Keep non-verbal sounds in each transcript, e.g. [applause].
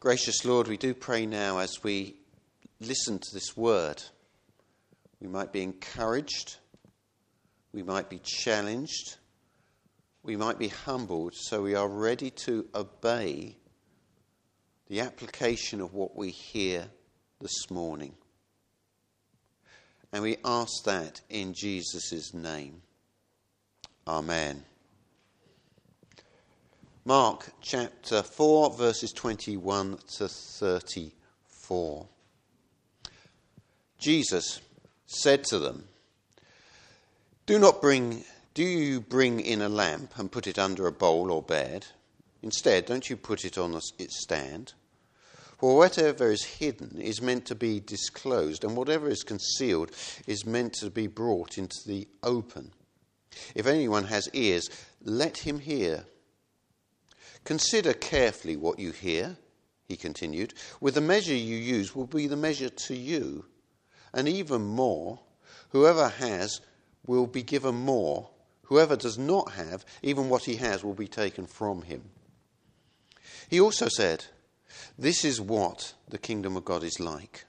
Gracious Lord, we do pray now as we listen to this word, we might be encouraged, we might be challenged, we might be humbled, so we are ready to obey the application of what we hear this morning. And we ask that in Jesus' name. Amen. Mark chapter 4, verses 21 to 34. Jesus said to them, Do not bring, do you bring in a lamp and put it under a bowl or bed? Instead, don't you put it on its stand? For whatever is hidden is meant to be disclosed, and whatever is concealed is meant to be brought into the open. If anyone has ears, let him hear. Consider carefully what you hear, he continued. With the measure you use will be the measure to you. And even more, whoever has will be given more. Whoever does not have, even what he has will be taken from him. He also said, This is what the kingdom of God is like.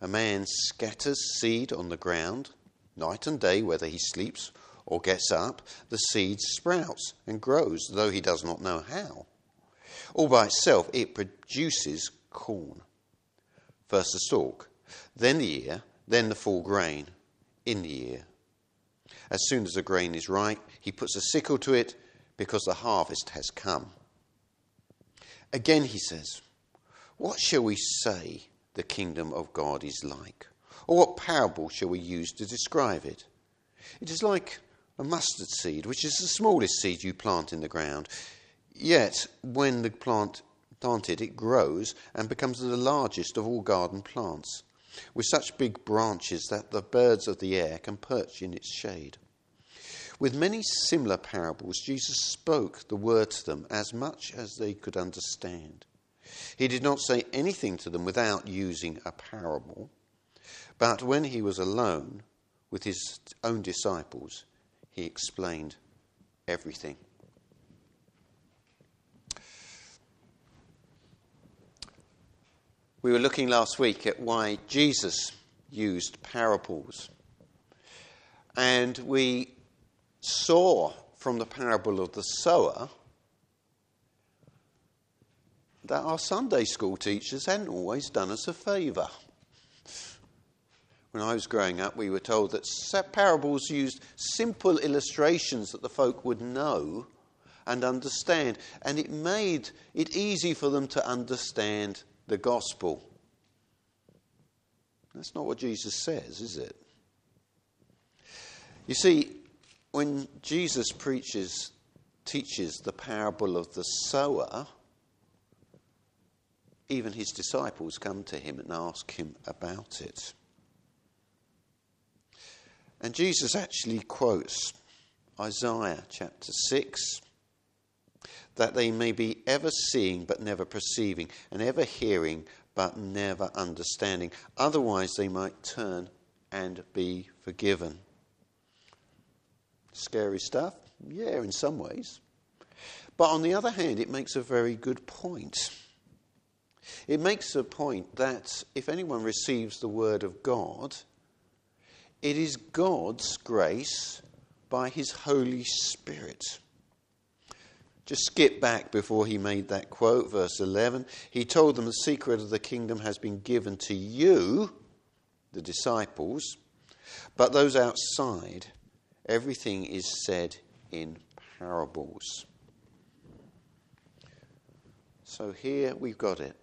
A man scatters seed on the ground, night and day, whether he sleeps or gets up, the seed sprouts and grows, though he does not know how. All by itself, it produces corn. First the stalk, then the ear, then the full grain in the ear. As soon as the grain is ripe, he puts a sickle to it because the harvest has come. Again, he says, What shall we say the kingdom of God is like? Or what parable shall we use to describe it? It is like a mustard seed, which is the smallest seed you plant in the ground. Yet, when the plant planted, it grows and becomes the largest of all garden plants, with such big branches that the birds of the air can perch in its shade. With many similar parables, Jesus spoke the word to them as much as they could understand. He did not say anything to them without using a parable, but when he was alone with his own disciples, he explained everything. We were looking last week at why Jesus used parables. And we saw from the parable of the sower that our Sunday school teachers hadn't always done us a favour. When I was growing up, we were told that parables used simple illustrations that the folk would know and understand, and it made it easy for them to understand the gospel. That's not what Jesus says, is it? You see, when Jesus preaches, teaches the parable of the sower, even his disciples come to him and ask him about it. And Jesus actually quotes Isaiah chapter 6 that they may be ever seeing but never perceiving, and ever hearing but never understanding. Otherwise, they might turn and be forgiven. Scary stuff? Yeah, in some ways. But on the other hand, it makes a very good point. It makes a point that if anyone receives the word of God, it is God's grace by His Holy Spirit. Just skip back before he made that quote, verse 11. He told them the secret of the kingdom has been given to you, the disciples, but those outside, everything is said in parables. So here we've got it.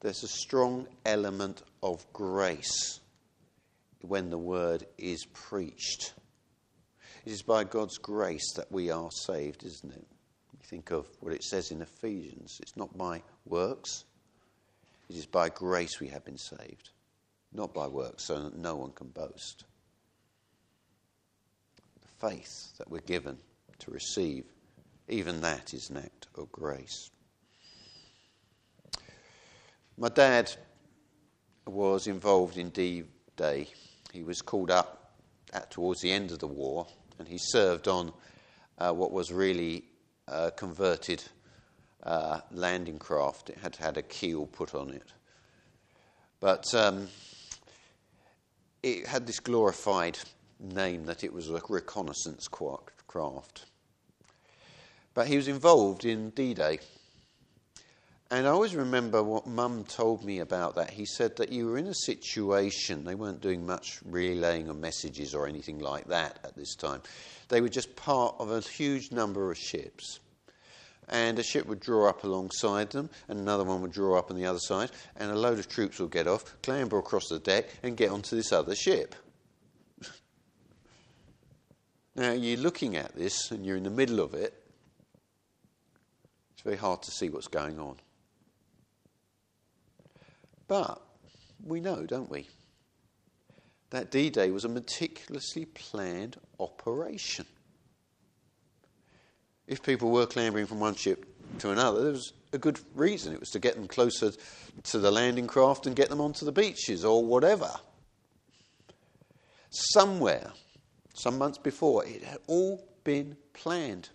There's a strong element of grace when the word is preached. It is by God's grace that we are saved, isn't it? You think of what it says in Ephesians it's not by works, it is by grace we have been saved, not by works, so that no one can boast. The faith that we're given to receive, even that is an act of grace. My dad was involved in D Day he was called up at, towards the end of the war, and he served on uh, what was really a converted uh, landing craft. It had had a keel put on it. But um, it had this glorified name that it was a reconnaissance craft. But he was involved in D Day. And I always remember what Mum told me about that. He said that you were in a situation, they weren't doing much relaying of messages or anything like that at this time. They were just part of a huge number of ships. And a ship would draw up alongside them, and another one would draw up on the other side, and a load of troops would get off, clamber across the deck, and get onto this other ship. [laughs] now, you're looking at this, and you're in the middle of it. It's very hard to see what's going on. But we know, don't we, that D Day was a meticulously planned operation. If people were clambering from one ship to another, there was a good reason. It was to get them closer to the landing craft and get them onto the beaches or whatever. Somewhere, some months before, it had all been planned.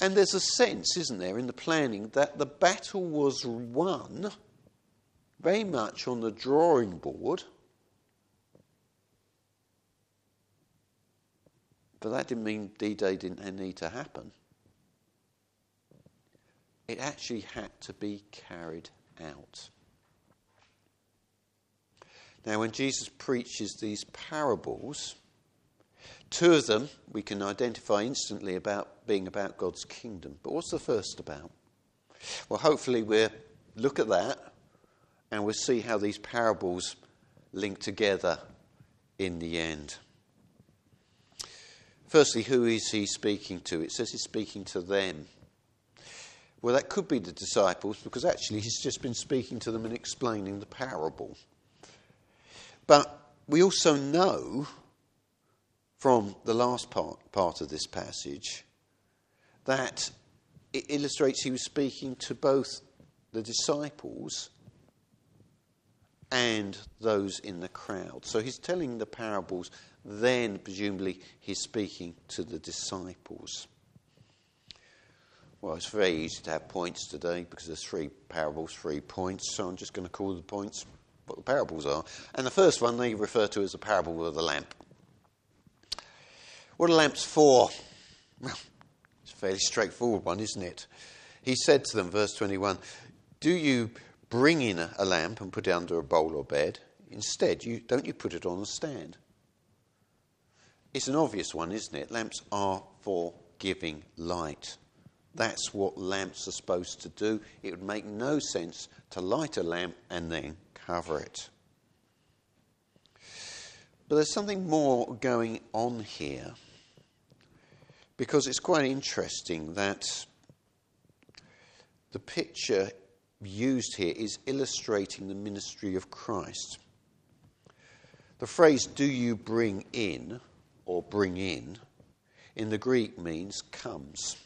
And there's a sense, isn't there, in the planning that the battle was won very much on the drawing board. But that didn't mean D Day didn't need to happen. It actually had to be carried out. Now, when Jesus preaches these parables, two of them we can identify instantly about being about God's kingdom. But what's the first about? Well, hopefully, we'll look at that and we'll see how these parables link together in the end. Firstly, who is he speaking to? It says he's speaking to them. Well, that could be the disciples because actually he's just been speaking to them and explaining the parable. But we also know from the last part, part of this passage that it illustrates he was speaking to both the disciples and those in the crowd. So he's telling the parables, then presumably he's speaking to the disciples. Well, it's very easy to have points today because there's three parables, three points. So I'm just going to call the points what the parables are. And the first one they refer to as the parable of the lamp. What are lamps for? Well, it's a fairly straightforward one, isn't it? He said to them, verse 21, Do you bring in a, lamp and put it under a bowl or bed. Instead, you, don't you put it on a stand? It's an obvious one, isn't it? Lamps are for giving light. That's what lamps are supposed to do. It would make no sense to light a lamp and then cover it. But there's something more going on here because it's quite interesting that the picture used here is illustrating the ministry of Christ. The phrase, do you bring in, or bring in, in the Greek means comes.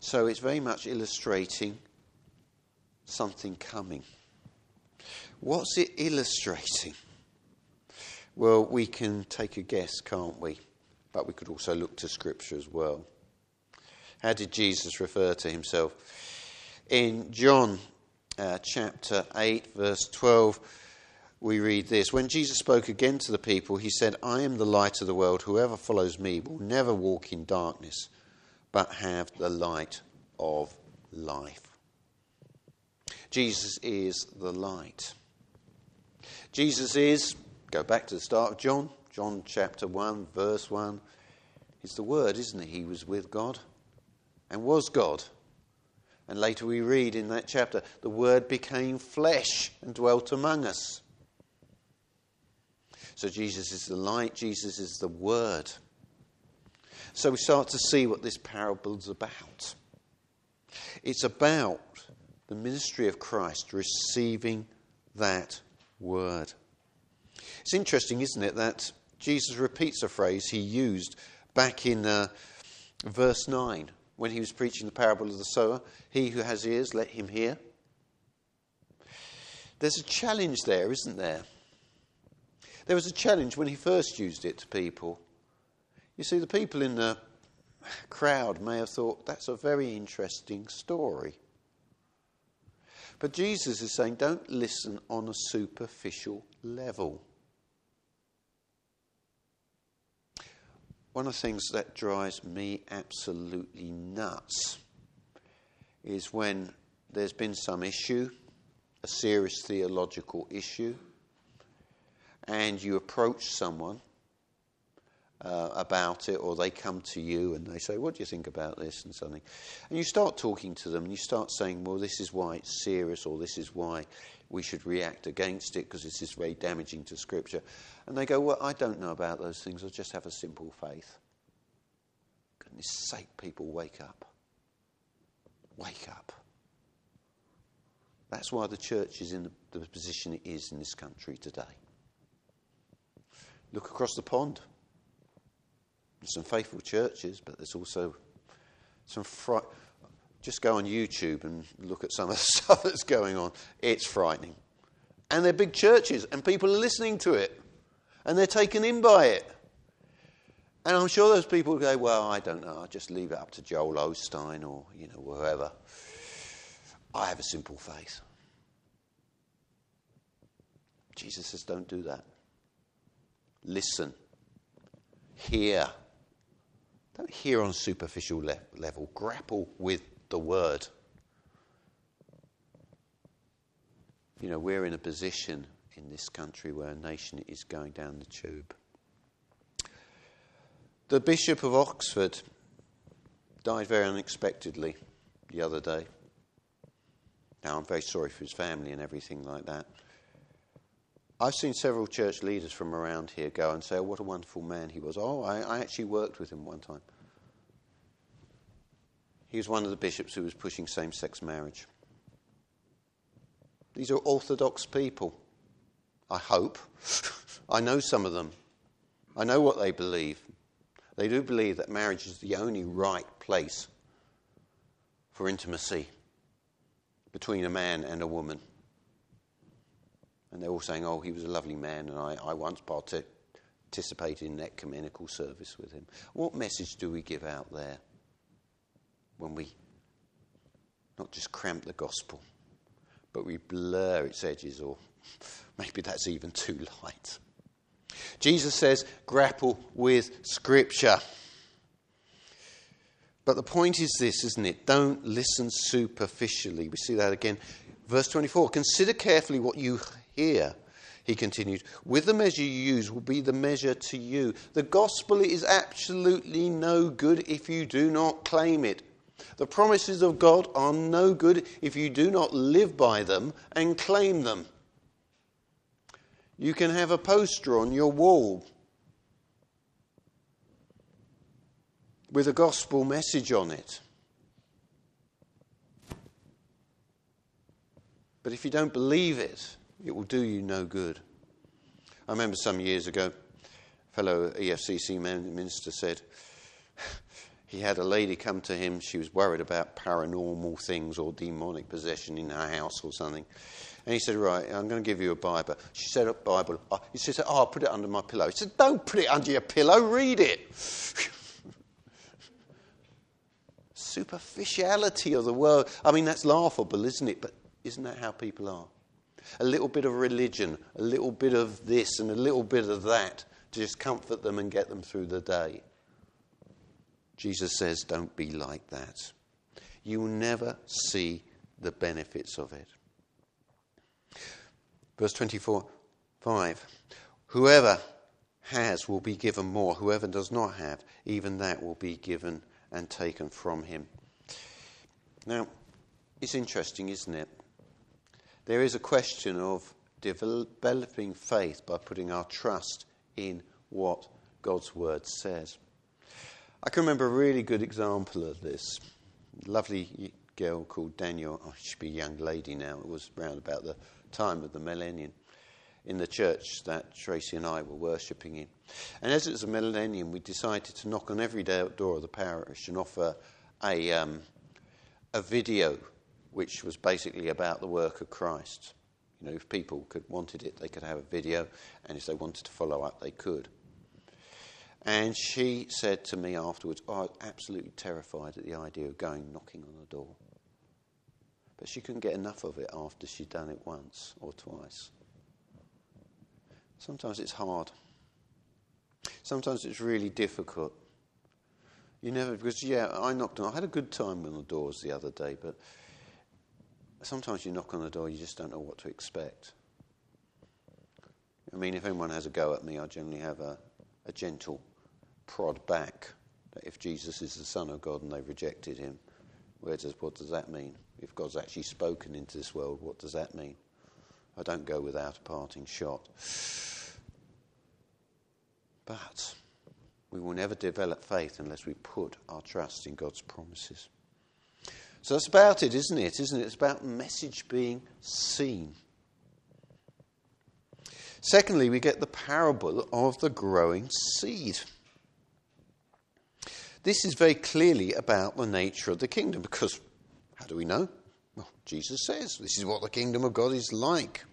So it's very much illustrating something coming. What's it illustrating? Well, we can take a guess, can't we? But we could also look to Scripture as well. How did Jesus refer to himself? In John uh, chapter 8, verse 12, we read this When Jesus spoke again to the people, he said, I am the light of the world. Whoever follows me will never walk in darkness, but have the light of life. Jesus is the light. Jesus is, go back to the start of John, John chapter 1, verse 1. He's the Word, isn't he? He was with God and was God. And later we read in that chapter, the Word became flesh and dwelt among us. So Jesus is the light, Jesus is the Word. So we start to see what this parable is about. It's about the ministry of Christ receiving that Word. It's interesting, isn't it, that Jesus repeats a phrase he used back in uh, verse 9 when he was preaching the parable of the sower. He who has ears, let him hear. There's a challenge there, isn't there? There was a challenge when he first used it to people. You see, the people in the crowd may have thought that's a very interesting story. But Jesus is saying, don't listen on a superficial level. One of the things that drives me absolutely nuts is when there's been some issue, a serious theological issue, and you approach someone uh, about it, or they come to you and they say, What do you think about this? and something. And you start talking to them and you start saying, Well, this is why it's serious, or this is why we should react against it because this is very damaging to Scripture. And they go, Well, I don't know about those things, I just have a simple faith. Goodness sake, people, wake up. Wake up. That's why the church is in the, the position it is in this country today. Look across the pond. Some faithful churches, but there's also some fright. Just go on YouTube and look at some of the [laughs] stuff that's going on. It's frightening. And they're big churches, and people are listening to it, and they're taken in by it. And I'm sure those people go, well, I don't know, I'll just leave it up to Joel Osteen or, you know, whoever. I have a simple faith. Jesus says, don't do that. Listen. Hear. Don't hear on superficial le- level. Grapple with the word. You know, we're in a position in this country where a nation is going down the tube. The Bishop of Oxford died very unexpectedly the other day. Now, I'm very sorry for his family and everything like that. I've seen several church leaders from around here go and say, oh, what a wonderful man he was. Oh, I, I actually worked with him one time. He was one of the bishops who was pushing same sex marriage. These are orthodox people. I hope. [laughs] I know some of them. I know what they believe. They do believe that marriage is the only right place for intimacy between a man and a woman. And they're all saying, oh, he was a lovely man, and I, I once participated in ecumenical service with him. What message do we give out there when we not just cramp the gospel, but we blur its edges, or [laughs] maybe that's even too light? Jesus says, grapple with Scripture. But the point is this, isn't it? Don't listen superficially. We see that again. Verse 24 Consider carefully what you hear, he continued, with the measure you use will be the measure to you. The gospel is absolutely no good if you do not claim it. The promises of God are no good if you do not live by them and claim them. You can have a poster on your wall with a gospel message on it. But if you don't believe it, it will do you no good. I remember some years ago, a fellow EFCC minister said [laughs] he had a lady come to him. She was worried about paranormal things or demonic possession in her house or something. And he said, Right, I'm going to give you a Bible. She said, A Bible. Uh, he said, Oh, I'll put it under my pillow. He said, Don't put it under your pillow, read it. [laughs] Superficiality of the world. I mean, that's laughable, isn't it? But isn't that how people are? A little bit of religion, a little bit of this, and a little bit of that to just comfort them and get them through the day. Jesus says, don't be like that. You will never see the benefits of it. Verse 24 5 Whoever has will be given more, whoever does not have, even that will be given and taken from him. Now, it's interesting, isn't it? There is a question of developing faith by putting our trust in what God's word says. I can remember a really good example of this. A lovely girl called Danielle, oh, she should be a young lady now, it was around about the time of the millennium, in the church that Tracy and I were worshipping in. And as it was a millennium, we decided to knock on every door of the parish and offer a, um, a video which was basically about the work of Christ. You know, if people could wanted it, they could have a video, and if they wanted to follow up, they could. And she said to me afterwards, oh, I was absolutely terrified at the idea of going knocking on the door. But she couldn't get enough of it after she'd done it once or twice. Sometimes it's hard. Sometimes it's really difficult. You never, because yeah, I knocked on. I had a good time on the doors the other day, but sometimes you knock on the door, you just don't know what to expect. I mean, if anyone has a go at me, I generally have a, a gentle prod back. That if Jesus is the Son of God and they've rejected him, where does, what does that mean? If God's actually spoken into this world, what does that mean? I don't go without a parting shot. But we will never develop faith unless we put our trust in God's promises. So that's about it, isn't it? Isn't it? It's about message being seen. Secondly, we get the parable of the growing seed. This is very clearly about the nature of the kingdom because how do we know? Well, Jesus says this is what the kingdom of God is like.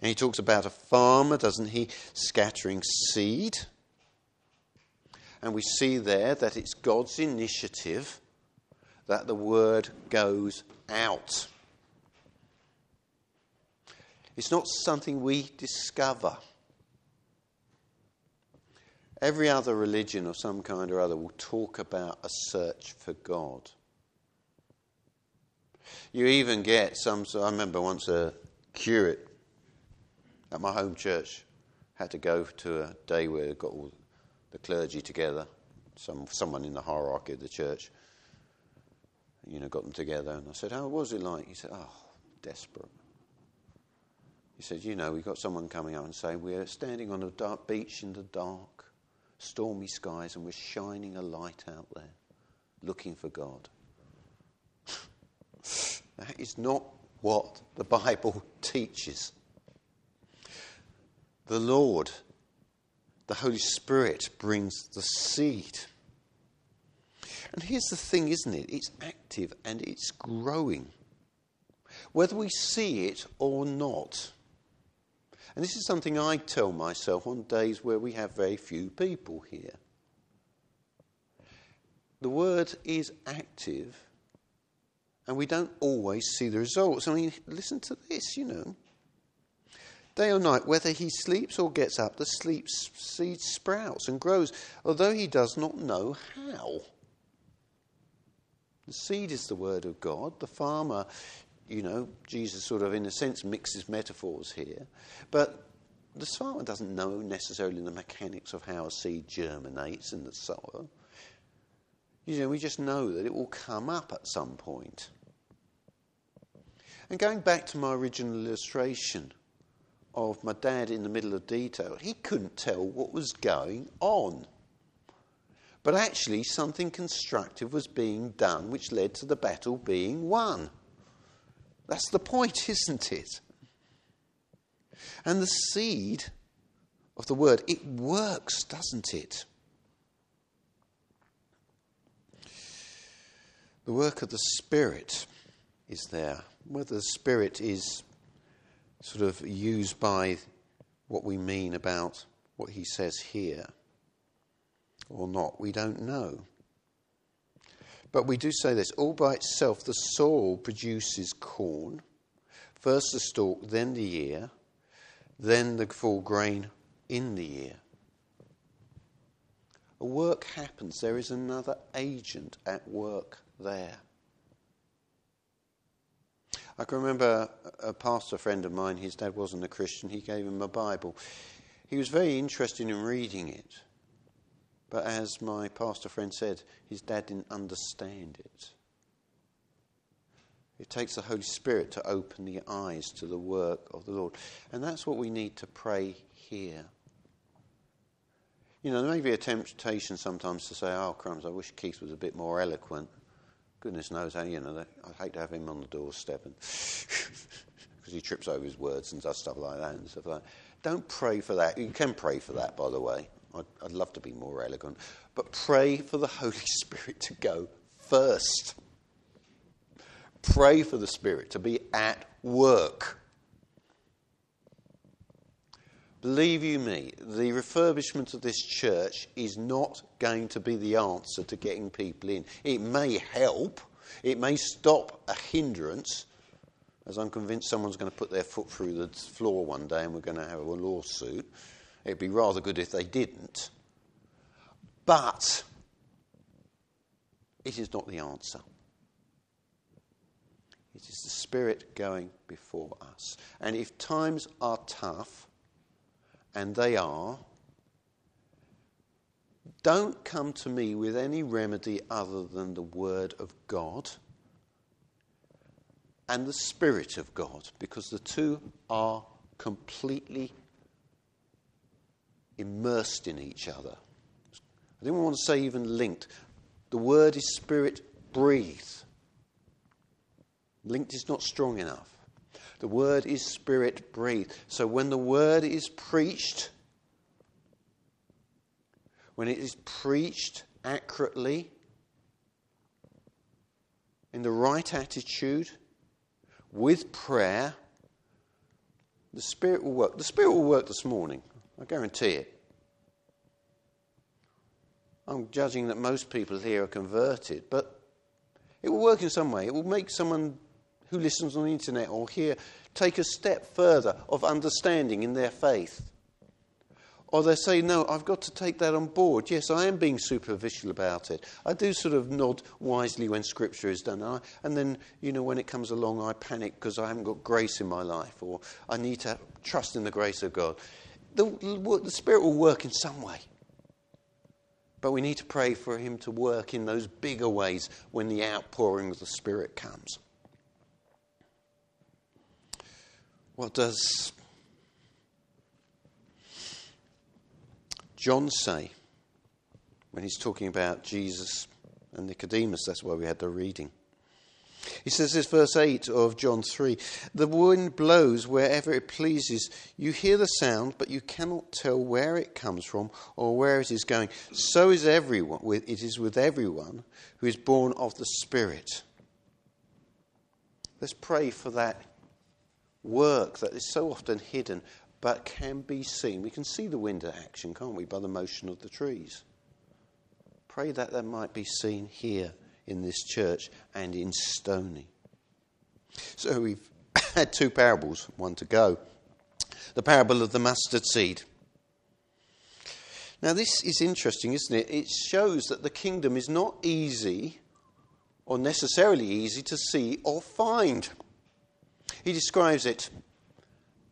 And he talks about a farmer, doesn't he, scattering seed. And we see there that it's God's initiative that the word goes out. It's not something we discover. Every other religion of some kind or other will talk about a search for God. You even get some. So I remember once a curate at my home church had to go to a day where they got all the clergy together, some someone in the hierarchy of the church. You know, got them together, and I said, "How was it like?" He said, "Oh, desperate." He said, You know, we've got someone coming up and saying, We're standing on a dark beach in the dark, stormy skies, and we're shining a light out there, looking for God. [laughs] that is not what the Bible [laughs] teaches. The Lord, the Holy Spirit, brings the seed. And here's the thing, isn't it? It's active and it's growing. Whether we see it or not. And this is something I tell myself on days where we have very few people here. The word is active, and we don't always see the results. I mean, listen to this, you know. Day or night, whether he sleeps or gets up, the sleep seed sprouts and grows, although he does not know how. The seed is the word of God. The farmer you know, Jesus sort of, in a sense, mixes metaphors here. But the farmer doesn't know necessarily the mechanics of how a seed germinates in the soil. You know, we just know that it will come up at some point. And going back to my original illustration of my dad in the middle of D Day, he couldn't tell what was going on. But actually, something constructive was being done which led to the battle being won. That's the point, [laughs] isn't it? And the seed of the word, it works, doesn't it? The work of the Spirit is there. Whether the Spirit is sort of used by what we mean about what he says here or not, we don't know. But we do say this all by itself, the soil produces corn, first the stalk, then the ear, then the full grain in the ear. A work happens, there is another agent at work there. I can remember a pastor friend of mine, his dad wasn't a Christian, he gave him a Bible. He was very interested in reading it. But as my pastor friend said, his dad didn't understand it. It takes the Holy Spirit to open the eyes to the work of the Lord. And that's what we need to pray here. You know, there may be a temptation sometimes to say, oh, crumbs, I wish Keith was a bit more eloquent. Goodness knows how, you know, I'd hate to have him on the doorstep because [laughs] he trips over his words and does stuff like that and stuff like that. Don't pray for that. You can pray for that, by the way. I'd, I'd love to be more elegant. But pray for the Holy [laughs] Spirit to go first. Pray for the Spirit to be at work. Believe you me, the refurbishment of this church is not going to be the answer to getting people in. It may help, it may stop a hindrance, as I'm convinced someone's going to put their foot through the floor one day and we're going to have a lawsuit. It'd be rather good if they didn't. But it is not the answer. It is the Spirit going before us. And if times are tough, and they are, don't come to me with any remedy other than the Word of God and the Spirit of God, because the two are completely immersed in each other. I didn't want to say even linked. The word is spirit breathed. Linked is not strong enough. The word is spirit breathed. So when the word is preached, when it is preached accurately, in the right attitude, with prayer, the Spirit will work. The Spirit will work this morning. I guarantee it. I'm judging that most people here are converted, but it will work in some way. It will make someone who listens on the internet or here take a step further of understanding in their faith. Or they say, No, I've got to take that on board. Yes, I am being superficial about it. I do sort of nod wisely when scripture is done. And, I, and then, you know, when it comes along, I panic because I haven't got grace in my life or I need to trust in the grace of God. The, the Spirit will work in some way. But we need to pray for Him to work in those bigger ways when the outpouring of the Spirit comes. What does John say when he's talking about Jesus and Nicodemus? That's why we had the reading. He says this, verse 8 of John 3 The wind blows wherever it pleases. You hear the sound, but you cannot tell where it comes from or where it is going. So is everyone, it is with everyone who is born of the Spirit. Let's pray for that work that is so often hidden but can be seen. We can see the wind in action, can't we, by the motion of the trees. Pray that that might be seen here in this church and in Stony. So we've [coughs] had two parables, one to go. The parable of the mustard seed. Now, this is interesting, isn't it? It shows that the kingdom is not easy or necessarily easy to see or find. He describes it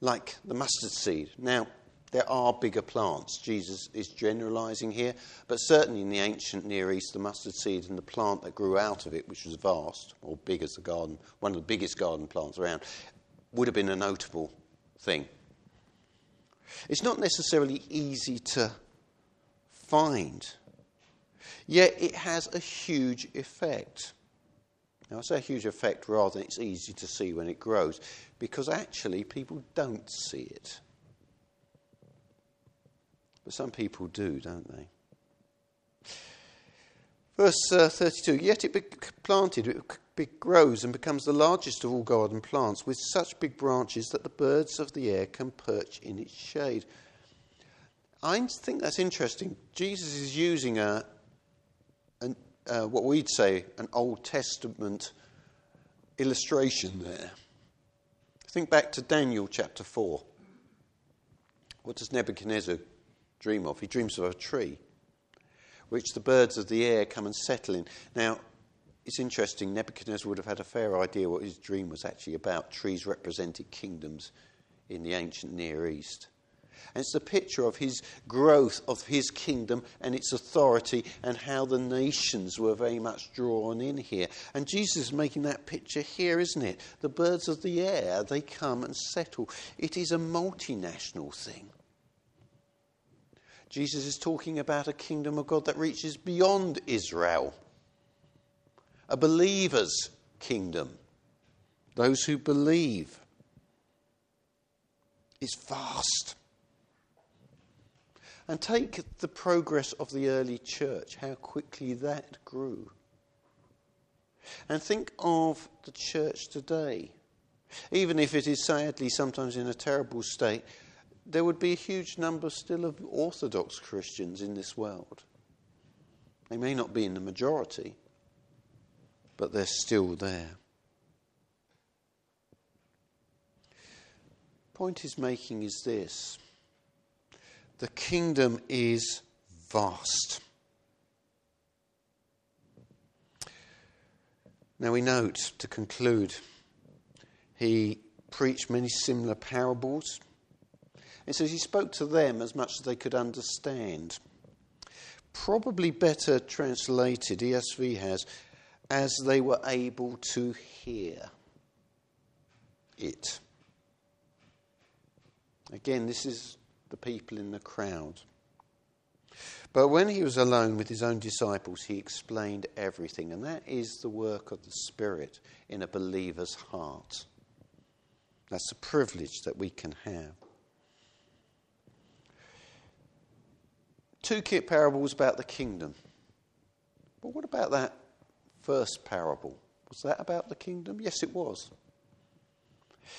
like the mustard seed. Now, there are bigger plants. Jesus is generalizing here, but certainly in the ancient Near East, the mustard seed and the plant that grew out of it, which was vast, or big as the garden, one of the biggest garden plants around, would have been a notable thing. It's not necessarily easy to find, yet it has a huge effect. Now, I say a huge effect rather than it's easy to see when it grows, because actually people don't see it. But some people do, don't they? Verse uh, 32 Yet it be planted, it grows and becomes the largest of all garden plants, with such big branches that the birds of the air can perch in its shade. I think that's interesting. Jesus is using a, an, uh, what we'd say an Old Testament illustration there. Think back to Daniel chapter 4. What does Nebuchadnezzar dream of? He dreams of a tree which the birds of the air come and settle in. Now, it's interesting, Nebuchadnezzar would have had a fair idea what his dream was actually about. Trees represented kingdoms in the ancient Near East. And it's a picture of his growth of his kingdom and its authority and how the nations were very much drawn in here. And Jesus is making that picture here, isn't it? The birds of the air, they come and settle. It is a multinational thing. Jesus is talking about a kingdom of God that reaches beyond Israel, a believer's kingdom, those who believe. It's vast. And take the progress of the early church, how quickly that grew. And think of the church today. Even if it is sadly sometimes in a terrible state, there would be a huge number still of Orthodox Christians in this world. They may not be in the majority, but they're still there. Point he's making is this the kingdom is vast. Now we note to conclude, he preached many similar parables. It says he spoke to them as much as they could understand. Probably better translated, ESV has, as they were able to hear it. Again, this is the people in the crowd. But when he was alone with his own disciples, he explained everything. And that is the work of the Spirit in a believer's heart. That's a privilege that we can have. Two key parables about the kingdom. But what about that first parable? Was that about the kingdom? Yes, it was.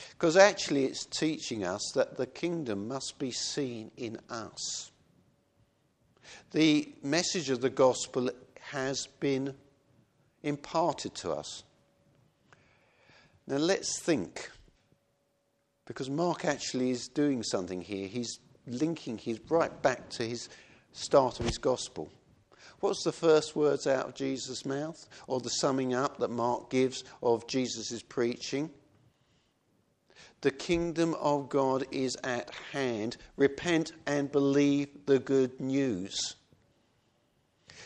Because actually, it's teaching us that the kingdom must be seen in us. The message of the gospel has been imparted to us. Now, let's think. Because Mark actually is doing something here. He's linking his right back to his start of his gospel. What's the first words out of Jesus' mouth, or the summing up that Mark gives of Jesus' preaching? The kingdom of God is at hand. Repent and believe the good news.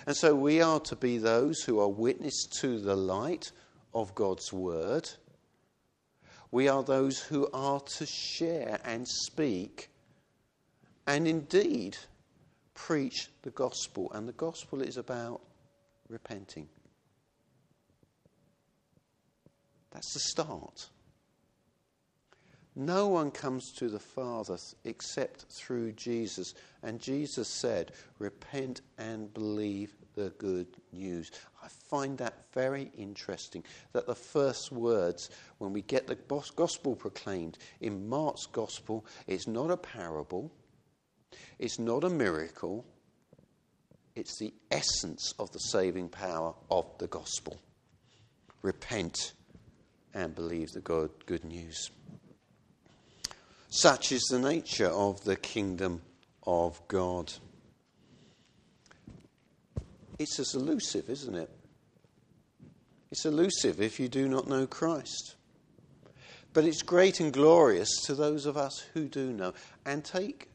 And so we are to be those who are witness to the light of God's word. We are those who are to share and speak and indeed preach the gospel. And the gospel is about repenting. That's the start. No one comes to the Father except through Jesus. And Jesus said, Repent and believe the good news. I find that very interesting that the first words, when we get the gospel proclaimed in Mark's gospel, it's not a parable, it's not a miracle, it's the essence of the saving power of the gospel. Repent and believe the good, good news. Such is the nature of the kingdom of God. It's as elusive, isn't it? It's elusive if you do not know Christ. But it's great and glorious to those of us who do know. And take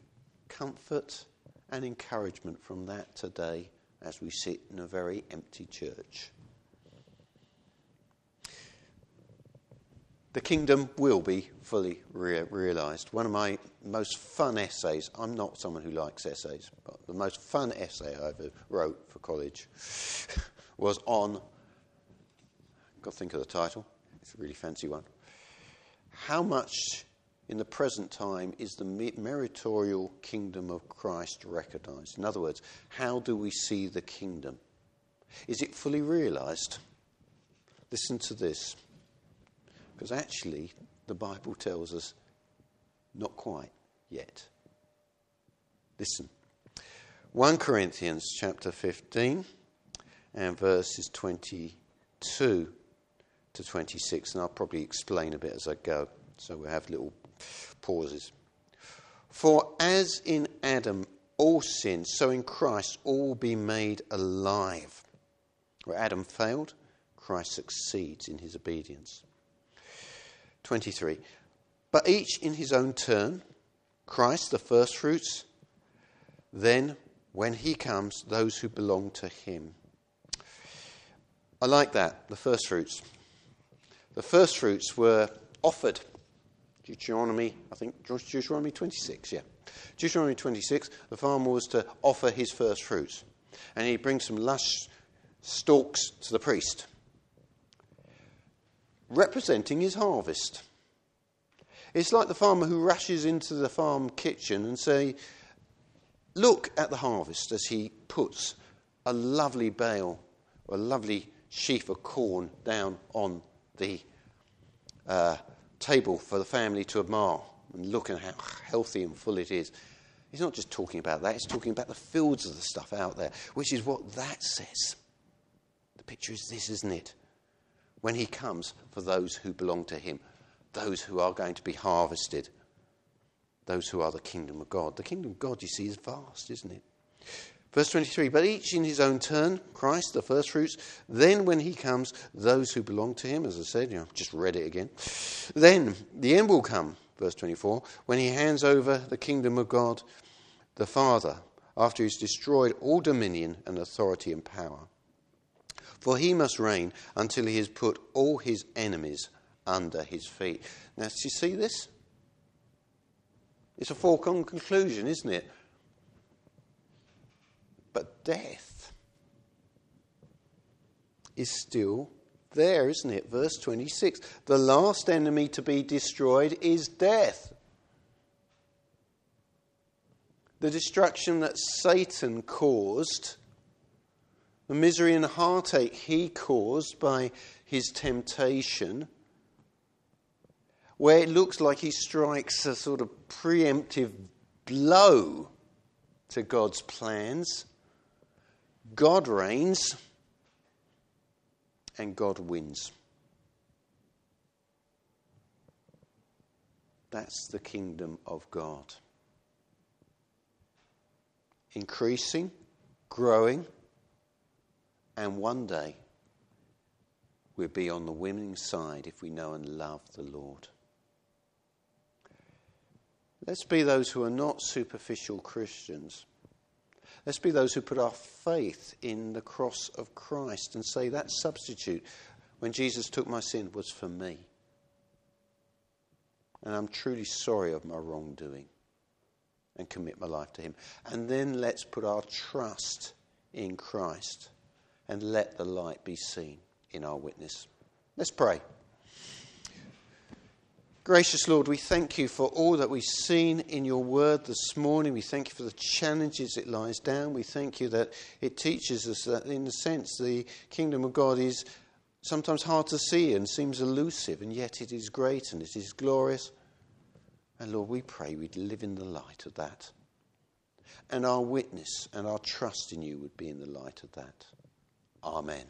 comfort and encouragement from that today as we sit in a very empty church. the kingdom will be fully re- realized. One of my most fun essays, I'm not someone who likes essays, but the most fun essay I ever wrote for college [laughs] was on, got to think of the title, it's a really fancy one. How much in the present time is the mediatorial kingdom of Christ recognized? In other words, how do we see the kingdom? Is it fully realized? Listen to this. Because actually, the Bible tells us not quite yet. Listen. 1 Corinthians chapter 15 and verses 22 to 26, and I'll probably explain a bit as I go, so we have little pauses. For as in Adam all sin, so in Christ all be made alive. Where Adam failed, Christ succeeds in his obedience. 23. But each in his own turn, Christ the first fruits, then when he comes, those who belong to him. I like that, the first fruits. The first fruits were offered. Deuteronomy, I think, Deuteronomy 26, yeah. Deuteronomy 26, the farmer was to offer his first fruits. And he brings some lush stalks to the priest representing his harvest. It's like the farmer who rushes into the farm kitchen and say, "Look at the harvest," as he puts a lovely bale, a lovely sheaf of corn down on the uh, table for the family to admire. and look at how healthy and full it is. He's not just talking about that, he's talking about the fields of the stuff out there, which is what that says. The picture is this, isn't it? When he comes for those who belong to him, those who are going to be harvested, those who are the kingdom of God. The kingdom of God, you see, is vast, isn't it? Verse 23 But each in his own turn, Christ, the first fruits, then when he comes, those who belong to him, as I said, you know, just read it again. Then the end will come, verse 24, when he hands over the kingdom of God, the Father, after he's destroyed all dominion and authority and power. For he must reign until he has put all his enemies under his feet. Now, do you see this? It's a foregone conclusion, isn't it? Death is still there, isn't it? Verse 26 The last enemy to be destroyed is death. The destruction that Satan caused, the misery and heartache he caused by his temptation, where it looks like he strikes a sort of preemptive blow to God's plans. God reigns and God wins. That's the kingdom of God. Increasing, growing, and one day we'll be on the winning side if we know and love the Lord. Let's be those who are not superficial Christians Let's be those who put our faith in the cross of Christ and say that substitute when Jesus took my sin was for me. And I'm truly sorry of my wrongdoing and commit my life to Him. And then let's put our trust in Christ and let the light be seen in our witness. Let's pray. Gracious Lord, we thank you for all that we've seen in your word this morning. We thank you for the challenges it lies down. We thank you that it teaches us that, in a sense, the kingdom of God is sometimes hard to see and seems elusive, and yet it is great and it is glorious. And Lord, we pray we'd live in the light of that. And our witness and our trust in you would be in the light of that. Amen.